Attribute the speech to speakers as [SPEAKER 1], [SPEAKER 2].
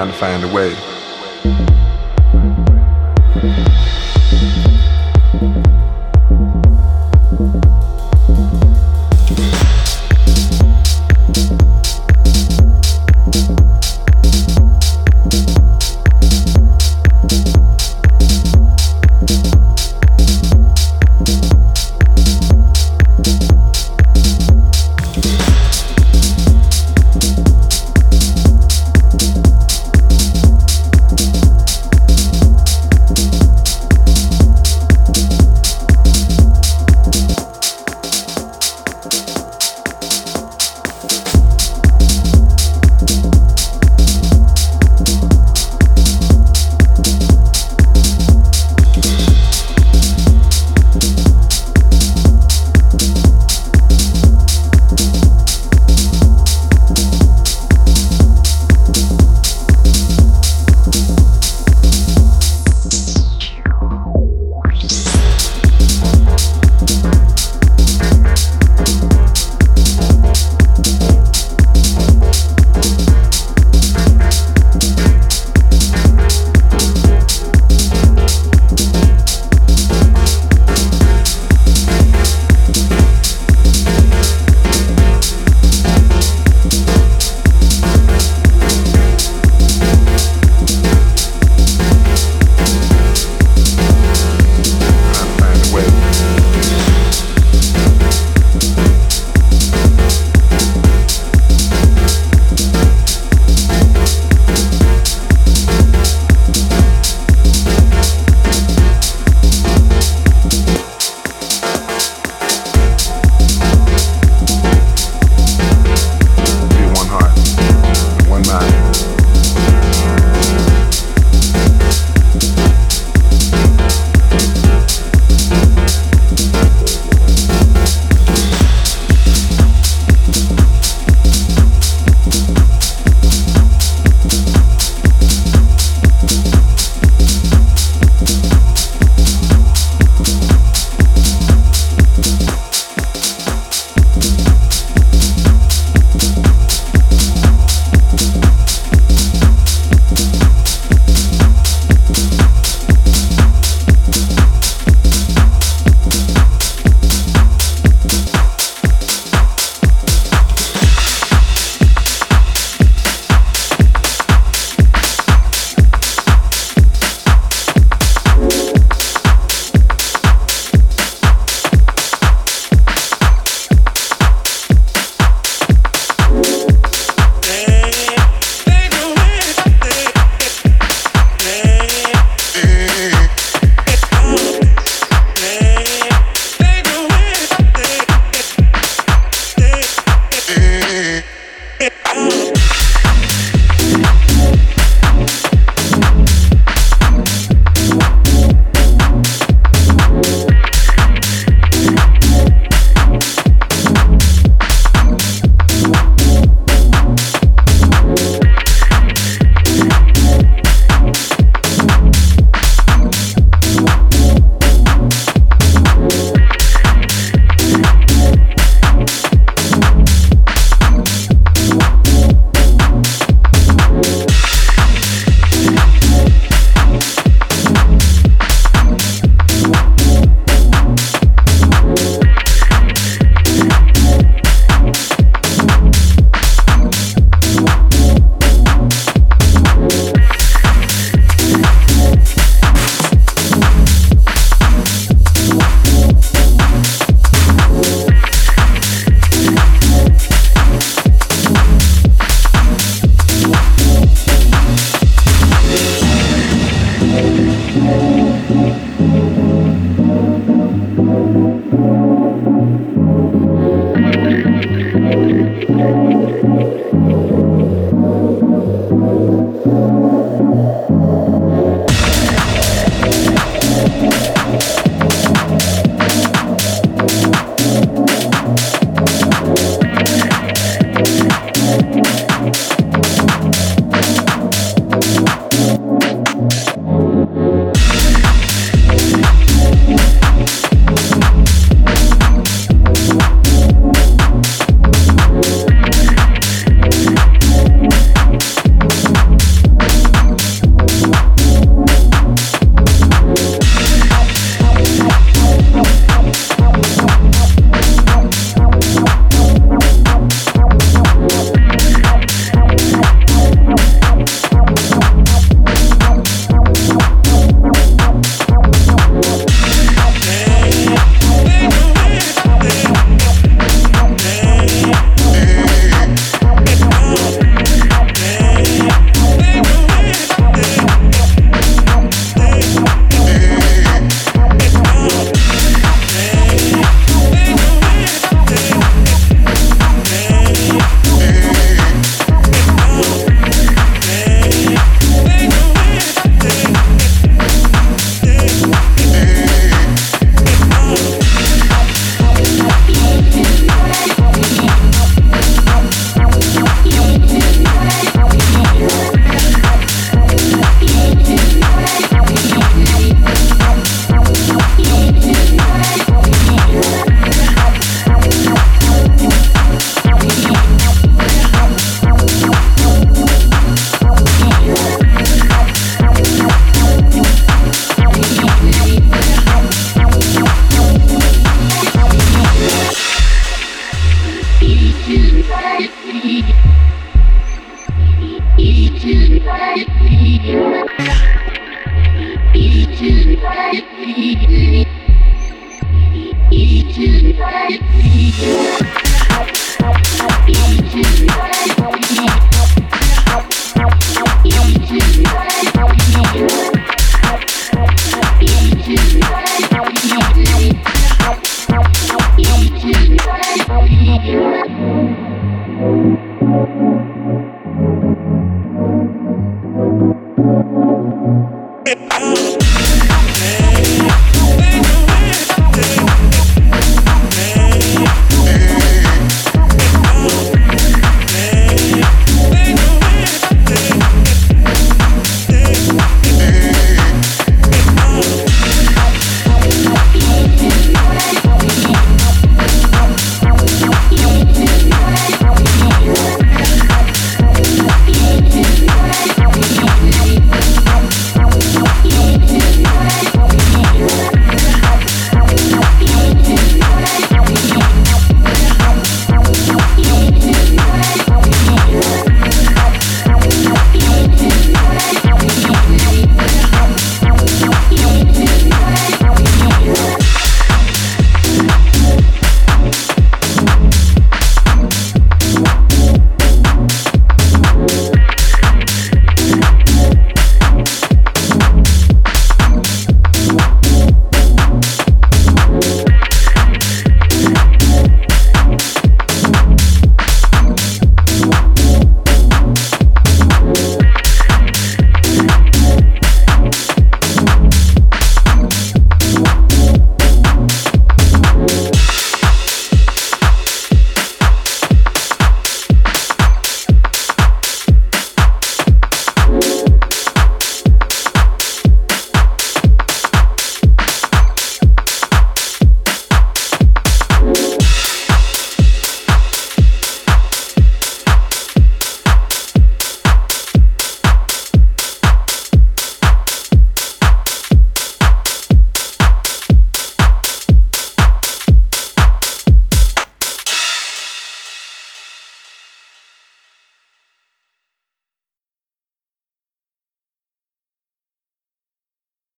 [SPEAKER 1] trying to find a way.